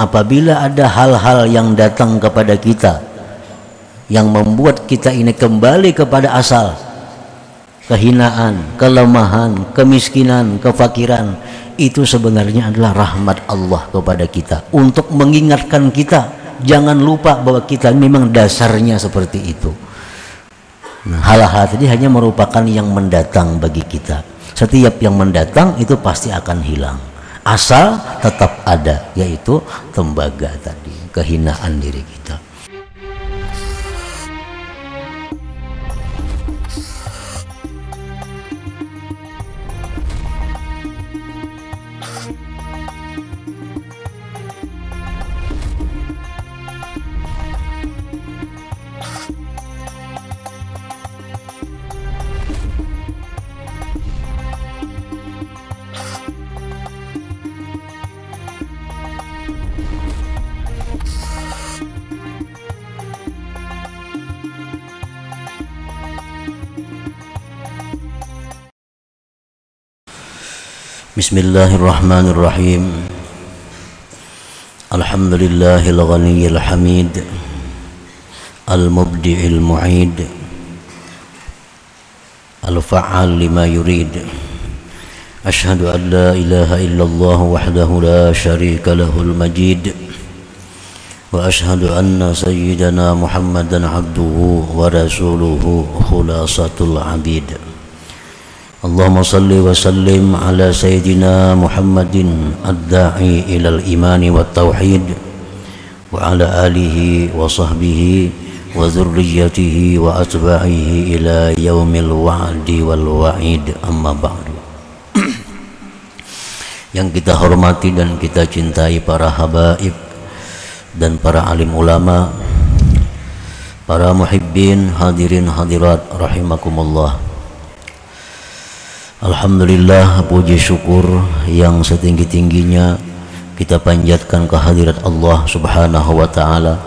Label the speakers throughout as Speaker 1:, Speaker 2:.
Speaker 1: apabila ada hal-hal yang datang kepada kita yang membuat kita ini kembali kepada asal kehinaan, kelemahan, kemiskinan, kefakiran itu sebenarnya adalah rahmat Allah kepada kita. Untuk mengingatkan kita jangan lupa bahwa kita memang dasarnya seperti itu. Nah, hal-hal tadi hanya merupakan yang mendatang bagi kita. Setiap yang mendatang itu pasti akan hilang asal tetap ada yaitu tembaga tadi kehinaan diri kita بسم الله الرحمن الرحيم الحمد لله الغني الحميد المبدع المعيد الفعال لما يريد أشهد أن لا إله إلا الله وحده لا شريك له المجيد وأشهد أن سيدنا محمدا عبده ورسوله خلاصة العبيد اللهم صل وسلم على سيدنا محمد الداعي إلى الإيمان والتوحيد وعلى آله وصحبه وذريته وأتباعه إلى يوم الوعد والوعيد أما بعد yang kita hormati dan kita cintai para habaib dan para alim ulama para muhibbin hadirin hadirat rahimakumullah Alhamdulillah puji syukur yang setinggi-tingginya kita panjatkan kehadirat Allah Subhanahu wa taala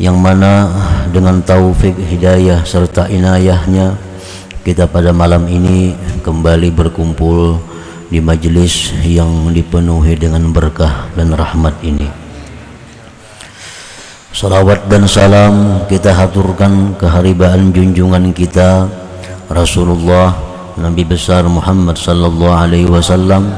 Speaker 1: yang mana dengan taufik hidayah serta inayahnya kita pada malam ini kembali berkumpul di majelis yang dipenuhi dengan berkah dan rahmat ini. Salawat dan salam kita haturkan keharibaan junjungan kita Rasulullah Nabi besar Muhammad sallallahu alaihi wasallam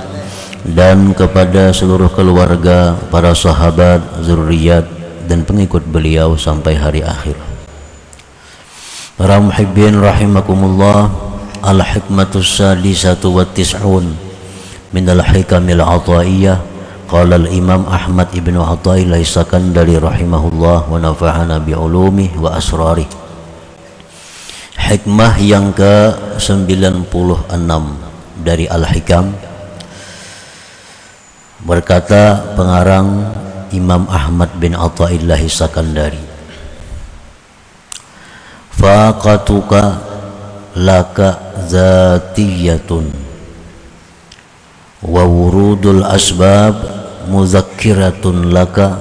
Speaker 1: dan kepada seluruh keluarga, para sahabat, zuriat dan pengikut beliau sampai hari akhir. Para muhibbin rahimakumullah, al-hikmatus sadisatu wa tis'un min al-hikamil ataiyah qala al-imam Ahmad ibn Athaillah Sakandari rahimahullah wa nafa'ana bi ulumihi wa asrarihi Hikmah yang ke-96 dari Al-Hikam. Berkata pengarang Imam Ahmad bin Atta'illah Sakandari Faqatuka laka zatiyatun wa wurudul asbab muzakkiratun laka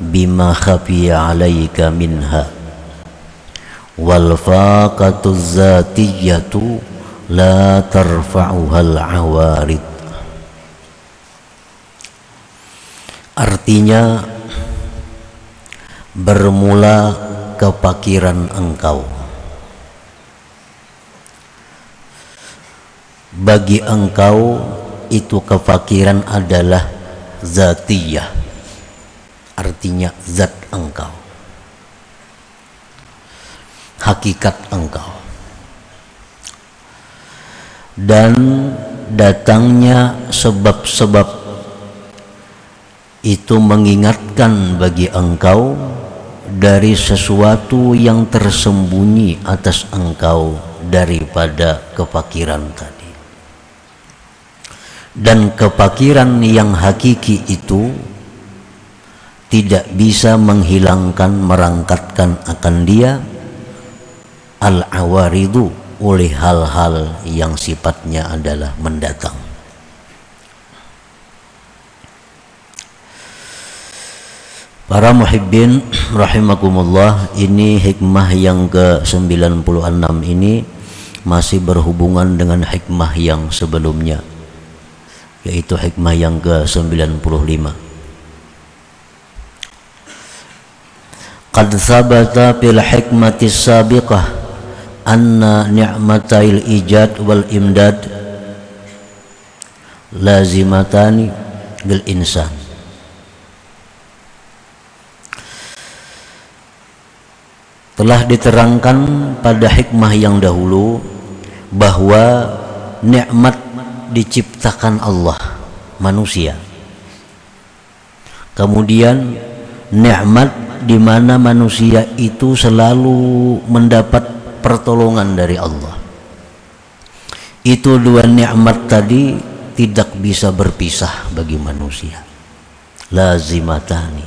Speaker 1: bima khafiya alaika minha wal faqatu zatiyatu la tarfa'uhal awarid artinya bermula kepakiran engkau. Bagi engkau itu kefakiran adalah zatiyah. Artinya zat engkau hakikat engkau. Dan datangnya sebab-sebab itu mengingatkan bagi engkau dari sesuatu yang tersembunyi atas engkau daripada kepakiran tadi. Dan kepakiran yang hakiki itu tidak bisa menghilangkan merangkatkan akan dia al-awaridu oleh hal-hal yang sifatnya adalah mendatang. Para muhibbin rahimakumullah ini hikmah yang ke-96 ini masih berhubungan dengan hikmah yang sebelumnya yaitu hikmah yang ke-95 qad thabata fil hikmati sabiqah anna ni'matil ijad wal imdad lazimatani bil insan. Telah diterangkan pada hikmah yang dahulu bahwa nikmat diciptakan Allah manusia. Kemudian nikmat di mana manusia itu selalu mendapat pertolongan dari Allah. Itu dua nikmat tadi tidak bisa berpisah bagi manusia. Lazimatani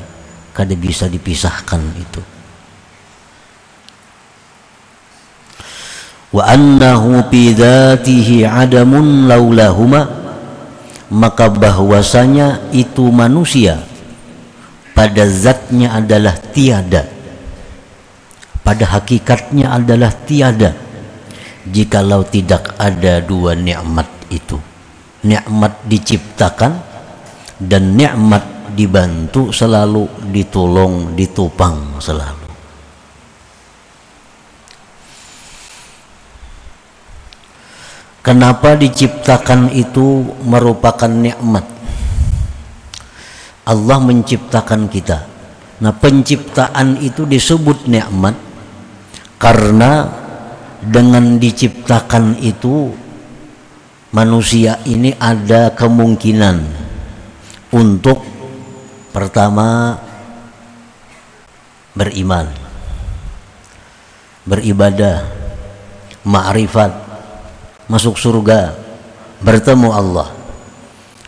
Speaker 1: kada bisa dipisahkan itu. Wa annahu fi dzatihi adamun laulahuma maka bahwasanya itu manusia pada zatnya adalah tiada pada hakikatnya adalah tiada jikalau tidak ada dua nikmat itu nikmat diciptakan dan nikmat dibantu selalu ditolong ditopang selalu Kenapa diciptakan itu merupakan nikmat? Allah menciptakan kita. Nah, penciptaan itu disebut nikmat karena dengan diciptakan itu manusia ini ada kemungkinan untuk pertama beriman, beribadah, ma'rifat, masuk surga bertemu Allah.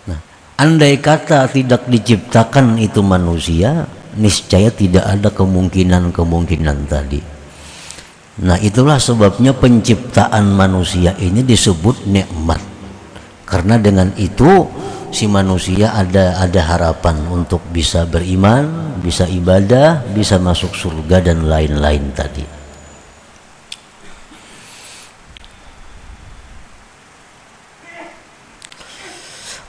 Speaker 1: Nah, andai kata tidak diciptakan itu manusia niscaya tidak ada kemungkinan-kemungkinan tadi nah itulah sebabnya penciptaan manusia ini disebut nikmat karena dengan itu si manusia ada ada harapan untuk bisa beriman, bisa ibadah, bisa masuk surga dan lain-lain tadi.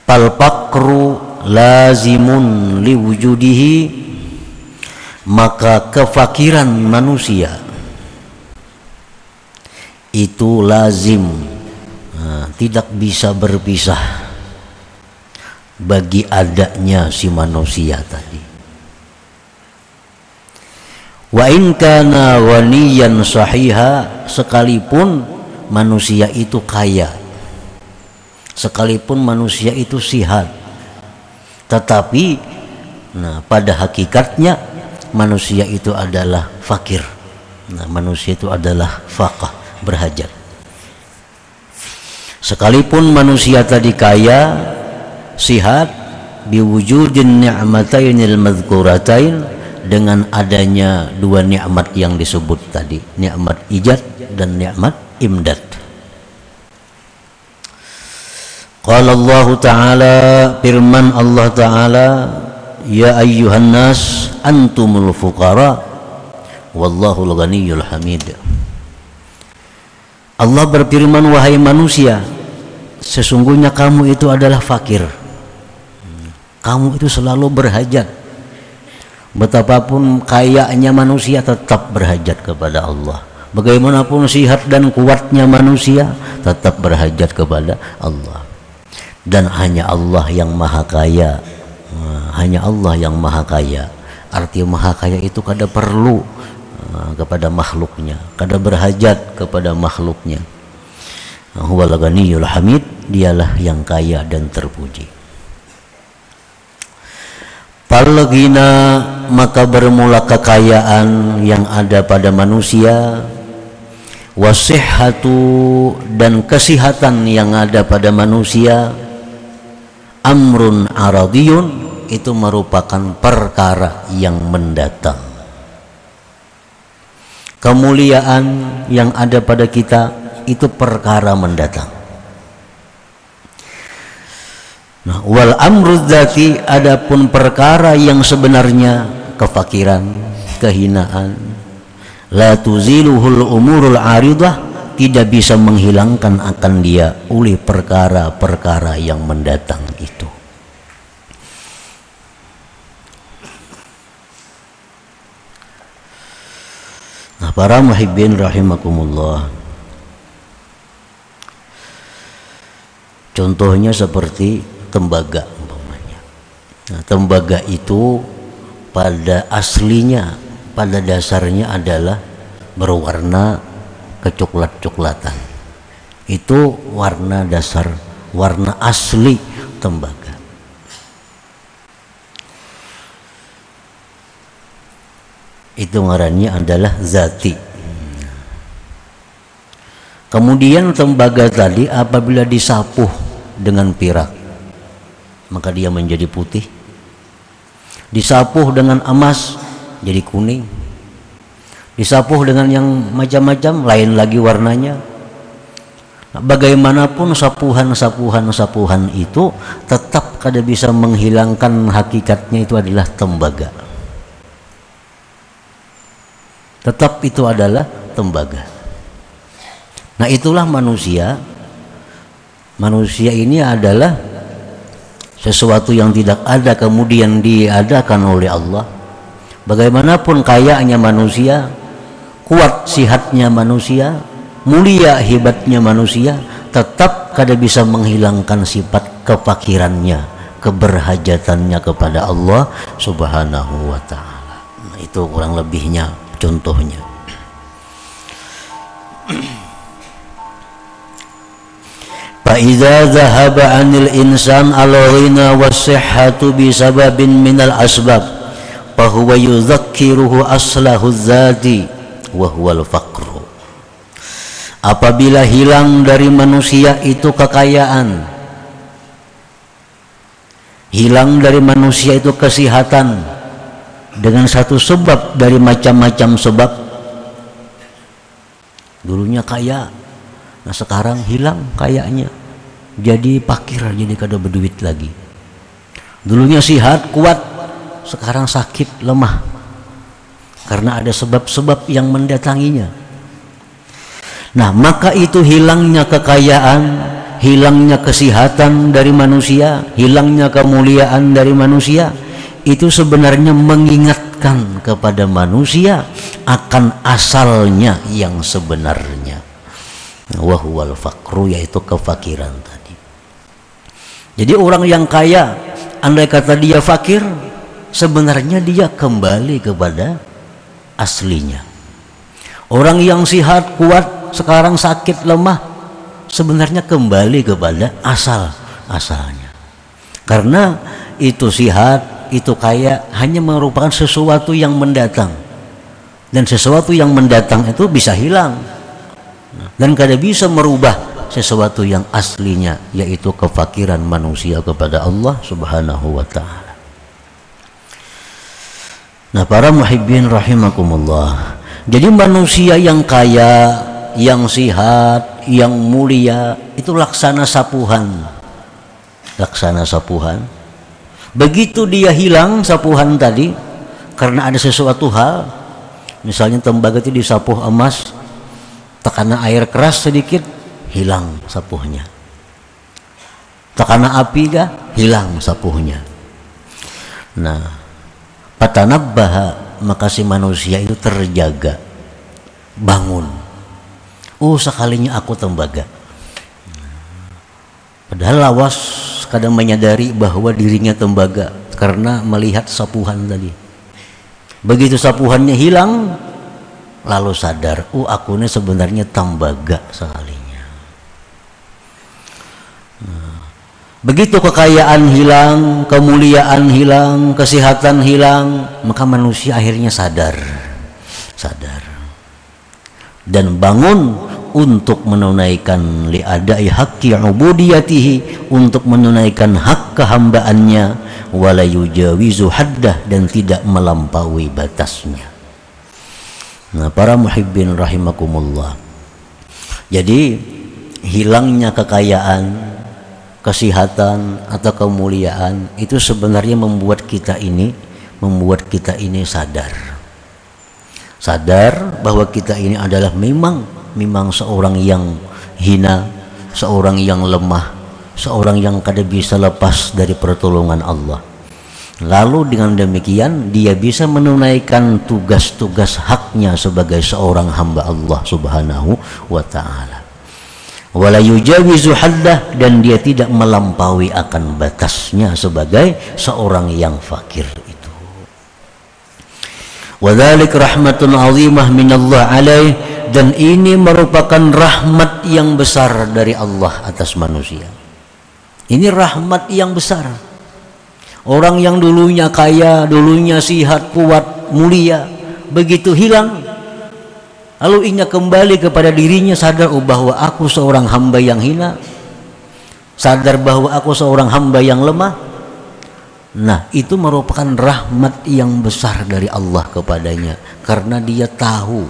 Speaker 1: fal pakru lazimun liwujudihi maka kefakiran manusia itu lazim. Nah, tidak bisa berpisah bagi adanya si manusia tadi. Wa in kana waniyan sahiha sekalipun manusia itu kaya sekalipun manusia itu sihat tetapi nah pada hakikatnya manusia itu adalah fakir. Nah manusia itu adalah fakah berhajat. Sekalipun manusia tadi kaya sihat biwujudin ni'matainil madhkuratain dengan adanya dua nikmat yang disebut tadi nikmat ijad dan nikmat imdad Qala Allah Ta'ala firman Allah Ta'ala Ya ayyuhan nas antumul fuqara wallahul ghaniyyul hamid Allah berfirman wahai manusia sesungguhnya kamu itu adalah fakir. Kamu itu selalu berhajat. Betapapun kayanya manusia tetap berhajat kepada Allah. Bagaimanapun sihat dan kuatnya manusia tetap berhajat kepada Allah. Dan hanya Allah yang maha kaya. Hanya Allah yang maha kaya. Arti maha kaya itu kada perlu kepada makhluknya kada berhajat kepada makhluknya. Huwal ghaniyul hamid dialah yang kaya dan terpuji. Palgina maka bermula kekayaan yang ada pada manusia wasihatu dan kesehatan yang ada pada manusia amrun aradiyun itu merupakan perkara yang mendatang kemuliaan yang ada pada kita itu perkara mendatang nah wal amru dzati adapun perkara yang sebenarnya kefakiran kehinaan la tuziluhul umurul aridah tidak bisa menghilangkan akan dia oleh perkara-perkara yang mendatang itu. Para muhibbin rahimakumullah. Contohnya seperti tembaga umpamanya. Nah, tembaga itu pada aslinya, pada dasarnya adalah berwarna kecoklat-coklatan. Itu warna dasar, warna asli tembaga. Itu ngarannya adalah zati. Kemudian tembaga tadi apabila disapuh dengan pirak maka dia menjadi putih. Disapuh dengan emas jadi kuning. Disapuh dengan yang macam-macam lain lagi warnanya. Nah, bagaimanapun sapuhan-sapuhan-sapuhan itu tetap kada bisa menghilangkan hakikatnya itu adalah tembaga tetap itu adalah tembaga. Nah itulah manusia. Manusia ini adalah sesuatu yang tidak ada kemudian diadakan oleh Allah. Bagaimanapun kayanya manusia kuat sihatnya manusia mulia hebatnya manusia tetap kada bisa menghilangkan sifat kefakirannya keberhajatannya kepada Allah subhanahu wa ta'ala. Nah, itu kurang lebihnya contohnya. Fa'idha zahaba anil insan al-ghina was-sihhatu bisababin minal asbab fahuwa yudhakkiruhu aslahu zadi wa huwal faqru Apabila hilang dari manusia itu kekayaan hilang dari manusia itu kesehatan dengan satu sebab dari macam-macam sebab dulunya kaya nah sekarang hilang kayaknya. Jadi pakir jadi kada berduit lagi. Dulunya sehat kuat sekarang sakit lemah. Karena ada sebab-sebab yang mendatanginya. Nah maka itu hilangnya kekayaan hilangnya kesehatan dari manusia hilangnya kemuliaan dari manusia itu sebenarnya mengingatkan kepada manusia akan asalnya yang sebenarnya. Wahwal fakru yaitu kefakiran tadi. Jadi orang yang kaya andai kata dia fakir sebenarnya dia kembali kepada aslinya. Orang yang sehat kuat sekarang sakit lemah sebenarnya kembali kepada asal asalnya karena itu sehat itu kaya hanya merupakan sesuatu yang mendatang dan sesuatu yang mendatang itu bisa hilang dan kada bisa merubah sesuatu yang aslinya yaitu kefakiran manusia kepada Allah Subhanahu wa taala. Nah, para muhibbin rahimakumullah. Jadi manusia yang kaya, yang sehat, yang mulia itu laksana sapuhan. Laksana sapuhan. Begitu dia hilang sapuhan tadi karena ada sesuatu hal, misalnya tembaga itu disapuh emas, Tekana air keras sedikit hilang sapuhnya. Tekana api gak hilang sapuhnya. Nah, patanabbaha maka si manusia itu terjaga bangun. Oh sekalinya aku tembaga. Padahal lawas kadang menyadari bahwa dirinya tembaga karena melihat sapuhan tadi. Begitu sapuhannya hilang, lalu sadar oh aku ini sebenarnya tambaga sekalinya nah, begitu kekayaan hilang kemuliaan hilang kesehatan hilang maka manusia akhirnya sadar sadar dan bangun untuk menunaikan liadai haqqi ubudiyatihi untuk menunaikan hak kehambaannya wala yujawizu haddah dan tidak melampaui batasnya Nah, para muhibbin rahimakumullah. Jadi hilangnya kekayaan, kesehatan atau kemuliaan itu sebenarnya membuat kita ini membuat kita ini sadar. Sadar bahwa kita ini adalah memang memang seorang yang hina, seorang yang lemah, seorang yang kada bisa lepas dari pertolongan Allah. Lalu dengan demikian dia bisa menunaikan tugas-tugas haknya sebagai seorang hamba Allah Subhanahu wa taala. Wala yujawizu haddah dan dia tidak melampaui akan batasnya sebagai seorang yang fakir. Wadhalik rahmatun azimah minallah alaih dan ini merupakan rahmat yang besar dari Allah atas manusia. Ini rahmat yang besar Orang yang dulunya kaya, dulunya sihat, kuat, mulia, begitu hilang, lalu ingin kembali kepada dirinya sadar oh, bahwa aku seorang hamba yang hina, sadar bahwa aku seorang hamba yang lemah. Nah, itu merupakan rahmat yang besar dari Allah kepadanya karena dia tahu,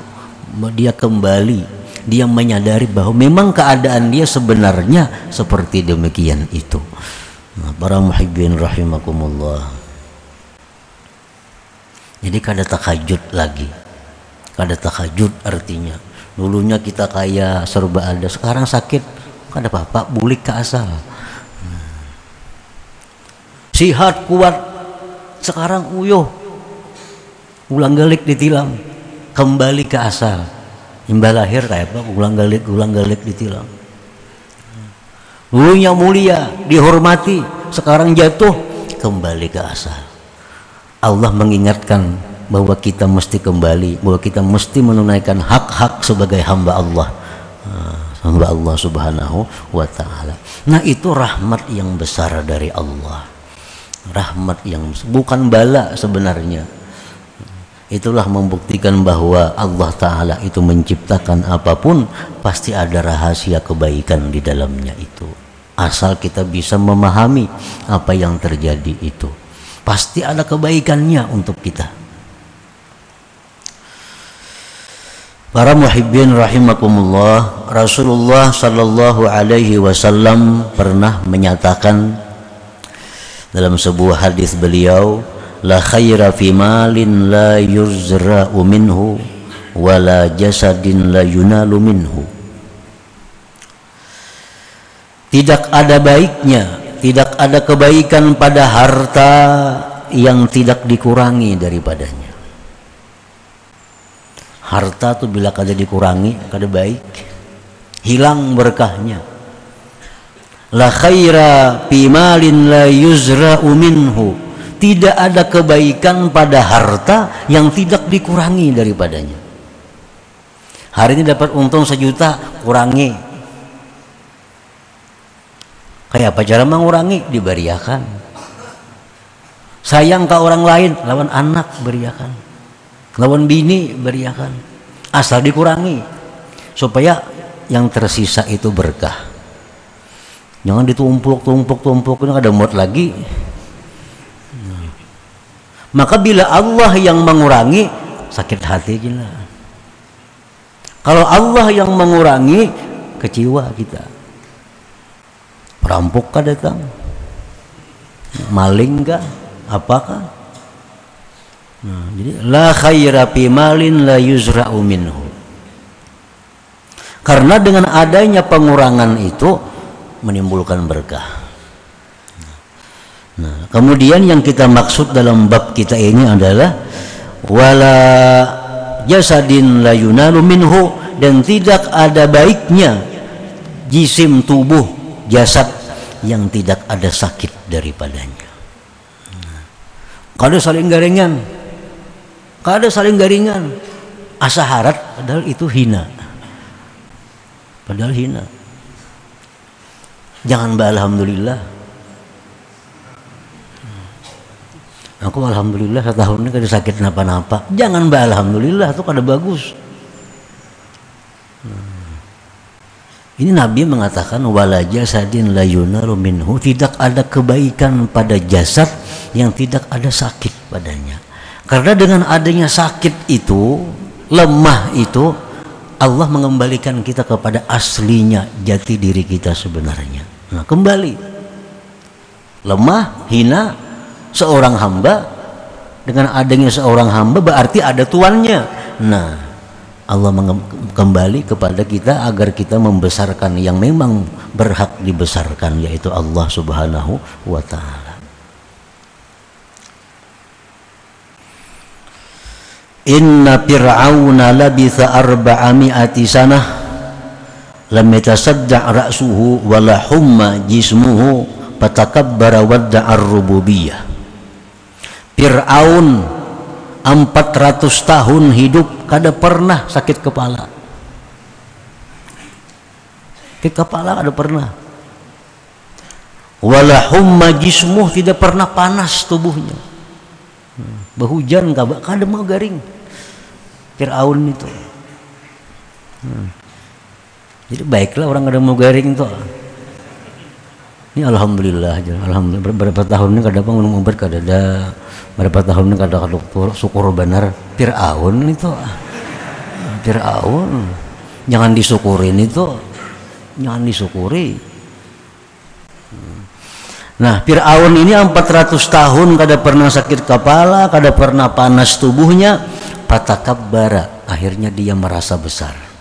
Speaker 1: dia kembali, dia menyadari bahwa memang keadaan dia sebenarnya seperti demikian itu. Nah, para muhibbin rahimakumullah. Jadi kada takajud lagi. Kada takajud artinya. Dulunya kita kaya serba ada, sekarang sakit kada apa-apa, bulik ke asal. Sihat kuat, sekarang uyuh. Ulang galik ditilam, kembali ke asal. Imbal lahir kayak apa? Ulang galik, ulang galik ditilam dulunya mulia dihormati. Sekarang jatuh kembali ke asal. Allah mengingatkan bahwa kita mesti kembali bahwa kita mesti menunaikan hak-hak sebagai hamba Allah. Ah, hamba Allah subhanahu wa ta'ala. Nah itu rahmat yang besar dari Allah rahmat yang bukan bala sebenarnya. Itulah membuktikan bahwa Allah Ta'ala itu menciptakan apa pun pasti ada rahasia kebaikan di dalamnya itu. Asal kita bisa memahami apa yang terjadi itu. Pasti ada kebaikannya untuk kita. Para muhibbin rahimakumullah Rasulullah sallallahu alaihi wasallam pernah menyatakan dalam sebuah hadis beliau la khaira fi malin la yuzra'u minhu wala jasadin la yunalu minhu. Tidak ada baiknya tidak ada kebaikan pada harta yang tidak dikurangi daripadanya. Harta tuh bila kada dikurangi kada baik. Hilang berkahnya la khaira fi malin la yuzra'u minhu. Tidak ada kebaikan pada harta yang tidak dikurangi daripadanya. Hari ini dapat untung sejuta kurangi. Kayak apa cara mengurangi? Diberiakan. Sayang ke orang lain lawan anak beriakan. Lawan bini beriakan. Asal dikurangi supaya yang tersisa itu berkah jangan ditumpuk tumpuk tumpuk ini ada muat lagi. Maka bila Allah yang mengurangi sakit hati gila. Kalau Allah yang mengurangi kecewa kita. Perampok kah datang? Maling kah? Apakah nah, jadi la khaira fi malin la yuzra'u minhu. Karena dengan adanya pengurangan itu menimbulkan berkah nah kemudian yang kita maksud dalam bab kita ini adalah wala jasadin la yunalu minhu dan tidak ada baiknya jisim tubuh jasad yang tidak ada sakit daripadanya. Kada saling garingan, kada saling garingan, asa harat padahal itu hina, padahal hina. Jangan alhamdulillah. Aku alhamdulillah setahun ini kada sakit napa-napa. Jangan alhamdulillah itu kada bagus. Ini Nabi mengatakan wala jasadin la yunaru minhu tidak ada kebaikan pada jasad yang tidak ada sakit padanya. Karena dengan adanya sakit itu, lemah itu Allah mengembalikan kita kepada aslinya jati diri kita sebenarnya. Nah, kembali lemah, hina seorang hamba dengan adanya seorang hamba berarti ada tuannya. Nah, Allah kembali kepada kita agar kita membesarkan yang memang berhak dibesarkan yaitu Allah Subhanahu wa taala. Inna fir'auna labitha arba'ami'ati sanah lam yatasadda' ra'suhu wala humma jismuhu fatakabbara wadda'ar rububiyah Fir'aun 400 tahun hidup kada pernah sakit kepala. Sakit kepala kada pernah. Wala humma jismuh tidak pernah panas tubuhnya. Hmm. berhujan kada mau garing. Fir'aun itu. Hmm. Jadi baiklah orang ada mau garing tuh ini alhamdulillah alhamdulillah. Berapa tahun ini kada pun umur kada ada. Berapa tahun ini kada kada syukur benar. Fir'aun itu. Fir'aun. Jangan disyukurin itu. Jangan disyukuri. Hmm. Nah, Fir'aun ini 400 tahun kada pernah sakit kepala, kada pernah panas tubuhnya, patakabbara akhirnya dia merasa besar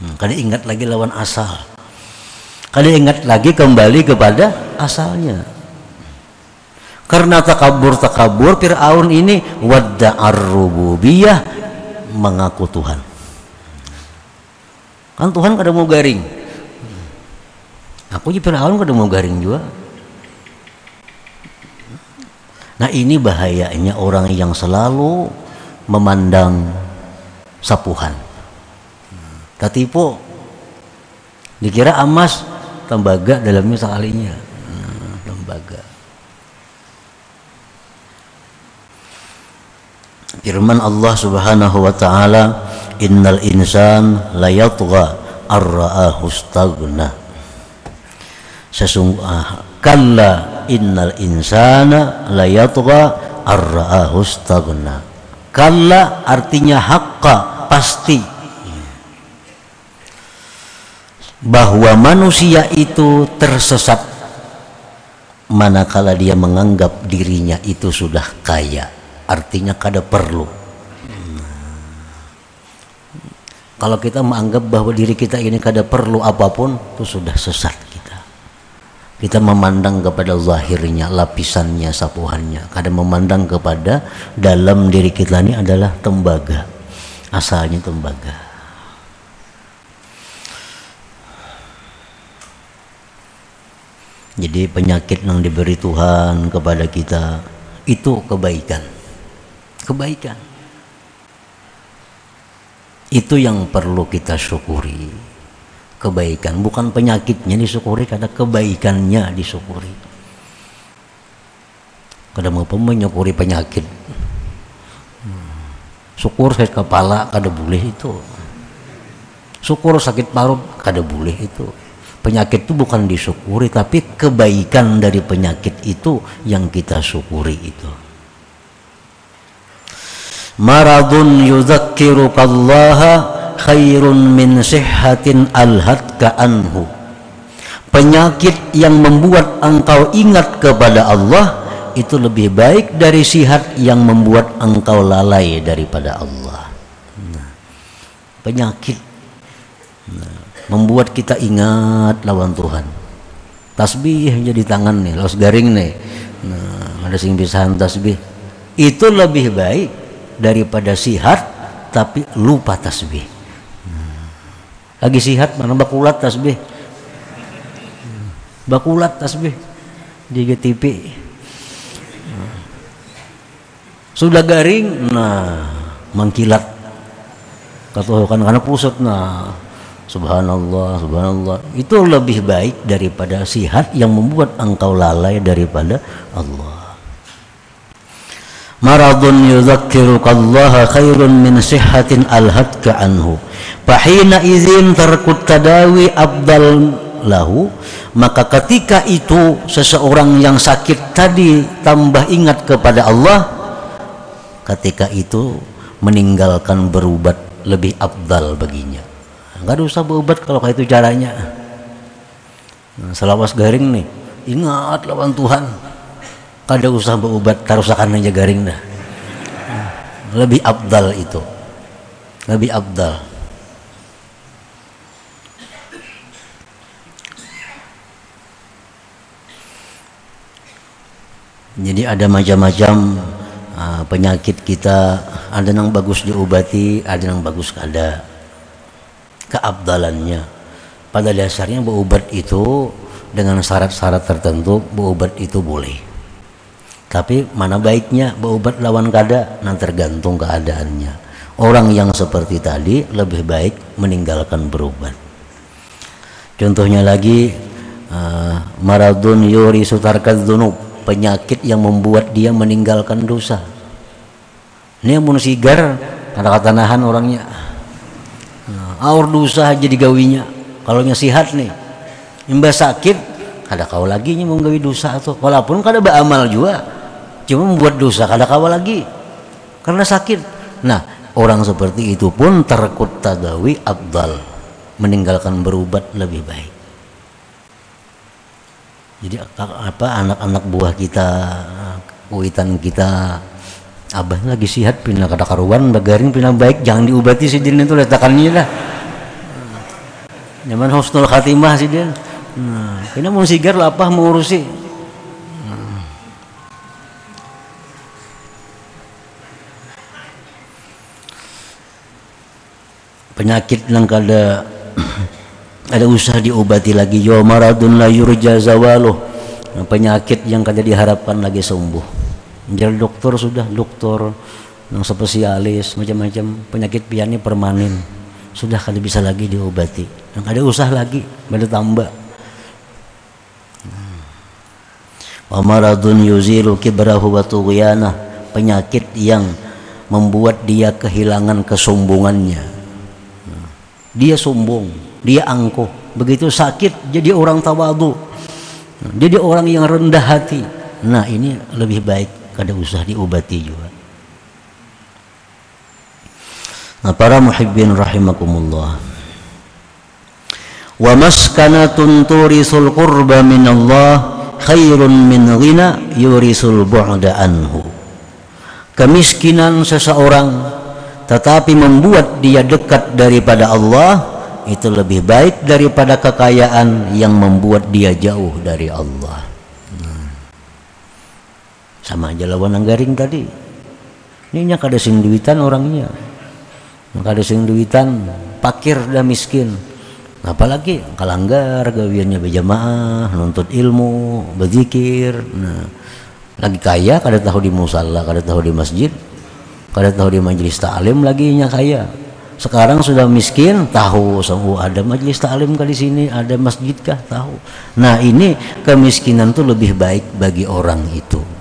Speaker 1: hmm, kada ingat lagi lawan asal. Kada ingat lagi kembali kepada asalnya. Karena takabur takabur Fir'aun ini wadda'ar rububiyah mengaku Tuhan. Kan Tuhan kada mau garing. Aku juga Fir'aun kada mau garing juga. Nah ini bahayanya orang yang selalu memandang sapuhan tatipo dikira emas tembaga dalamnya sekalinya hmm, tembaga. Firman Allah subhanahu wa ta'ala innal insan layatgha arra'ahu staghna sesungguhnya ah, kalla innal insana layatgha arra'ahu staghna Kalla artinya hakka pasti bahwa manusia itu tersesat manakala dia menganggap dirinya itu sudah kaya. Artinya kada perlu. Kalau kita menganggap bahwa diri kita ini kada perlu apa pun itu sudah sesat kita. Memandang kepada zahirnya lapisannya sapuhannya. Kadang memandang kepada dalam diri kita ini adalah tembaga. Asalnya tembaga jadi penyakit yang diberi Tuhan kepada kita itu kebaikan. Kebaikan. Itu yang perlu kita syukuri. Kebaikan bukan penyakitnya disyukuri karena kebaikannya disyukuri. Kadang mau menyukuri penyakit? Syukur sakit kepala kada boleh itu. Syukur sakit parut kada boleh itu penyakit itu bukan disyukuri tapi kebaikan dari penyakit itu yang kita syukuri itu. Maradun yudzakirukallaha khairun min sihhatin alhatka anhu. Penyakit yang membuat engkau ingat kepada Allah itu lebih baik dari sihat yang membuat engkau lalai daripada Allah. Nah, penyakit. Nah, membuat kita ingat lawan Tuhan. Tasbih jadi tangan nih los garing nih. Nah, ada sing bisa tasbih. Itu lebih baik daripada sihat tapi lupa tasbih. Lagi sihat mana bakulat tasbih? Bakulat tasbih. Di GTP sudah garing? Nah mengkilat katuhukan karena pusat nah subhanallah subhanallah. Itu lebih baik daripada sihat yang membuat engkau lalai daripada Allah. Maradun yudzakirukallaha khairun min sihatin alhadka anhu. Fahina izin terkut tadawi abdal lahu maka ketika itu seseorang yang sakit tadi tambah ingat kepada Allah ketika itu meninggalkan berubat lebih abdal baginya nggak usah berubat kalau kayak itu caranya. Nah, selawas garing nih. Ingat lawan Tuhan. Kada usah berubat tarusakan aja garing dah. Lebih abdal itu. Lebih abdal. Jadi ada macam-macam uh, penyakit kita. Ada yang bagus diobati ada yang bagus ada keabdalannya. Pada dasarnya berobat itu dengan syarat-syarat tertentu berobat itu boleh. Tapi mana baiknya berobat lawan kada nah tergantung keadaannya. Orang yang seperti tadi lebih baik meninggalkan berobat contohnya lagi uh, maradun yuri sutarkat dunub penyakit yang membuat dia meninggalkan dosa. Ini yang sigar kata-kata nahan orangnya aur dosa aja digawinya. Kalau sehat nih imbas sakit kada kau lagi nya menggawi dosa atau walaupun kada beramal juga cuma membuat dosa kada kau lagi karena sakit. Nah orang seperti itu pun terkut tadawi abdal meninggalkan berubat lebih baik. Jadi apa anak-anak buah kita kuitan kita abah lagi sihat pindah kata karuan bagaring pindah baik jangan diobati si din itu letakannya lah. Zaman husnul khatimah si din nah, kena mau sigar lah apa mengurusi penyakit yang kada ada usaha diobati lagi. Yo maradun la yurja zawaluh. Nah, penyakit yang kada diharapkan lagi sembuh jadi dokter sudah dokter yang spesialis macam-macam. Penyakit piani permanen. Sudah kada bisa lagi diobati. Yang ada usaha lagi ada tambah. Wa maradun yuzilu kibrahu wa penyakit yang membuat dia kehilangan kesombongannya. Dia sombong dia angkuh. Begitu sakit jadi orang tawadu. Jadi orang yang rendah hati. Nah ini lebih baik kada usah diobati juga. Nah para muhibbin rahimakumullah. Wa maskanatun turisul qurba min Allah khairun min ghina yurisul bu'da anhu. Kemiskinan seseorang tetapi membuat dia dekat daripada Allah itu lebih baik daripada kekayaan yang membuat dia jauh dari Allah. Sama aja lawan anggaring tadi. Ini kada sing duitan orangnya kada sing duitan pakir dan miskin. Apalagi kalanggar gawiannya berjamaah nuntut ilmu berzikir. Nah lagi kaya kada tahu di musalla kada tahu di masjid kada tahu di majelis ta'lim lagi nya kaya. Sekarang sudah miskin tahu oh, ada majelis taklim kali sini ada masjid kah tahu. Nah ini kemiskinan itu lebih baik bagi orang itu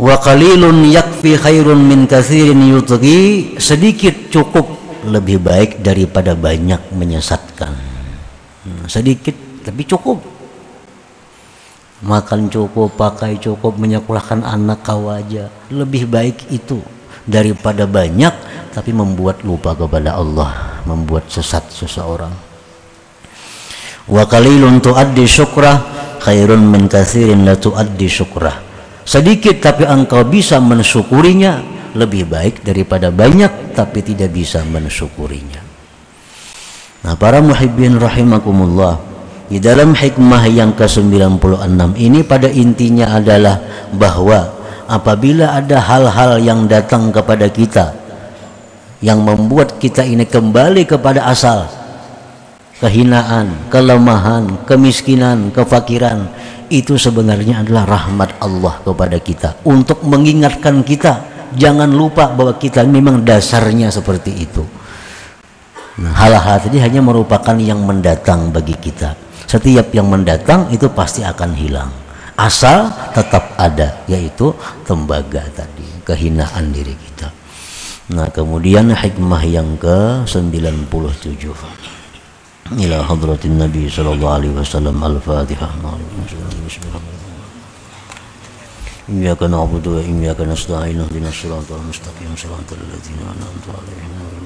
Speaker 1: wa qalilun yakfi khairun min kathirin yutghi. Sedikit cukup lebih baik daripada banyak menyesatkan. Hmm, sedikit tapi cukup. Makan cukup pakai cukup menyekolahkan anak kau aja. Lebih baik itu daripada banyak tapi membuat lupa kepada Allah membuat sesat seseorang. Wa qalilun tuaddi syukrah khairun min katsirin la tuaddi syukrah sedikit tapi engkau bisa mensyukurinya lebih baik daripada banyak tapi tidak bisa mensyukurinya. Nah para muhibbin rahimakumullah di dalam hikmah yang ke-96 ini pada intinya adalah bahwa apabila ada hal-hal yang datang kepada kita yang membuat kita ini kembali kepada asal kehinaan, kelemahan, kemiskinan, kefakiran itu sebenarnya adalah rahmat Allah kepada kita. Untuk mengingatkan kita jangan lupa bahwa kita memang dasarnya seperti itu. Nah, hal-hal tadi hanya merupakan yang mendatang bagi kita. Setiap yang mendatang itu pasti akan hilang. Asal tetap ada yaitu tembaga tadi kehinaan diri kita. Nah kemudian hikmah yang ke 97 إلى حضرة النبي صلى الله عليه وسلم الفاتحة. إياك نعبد وإياك نستعين اهدنا الصراط المستقيم صراط الذين أنعمت عليهم.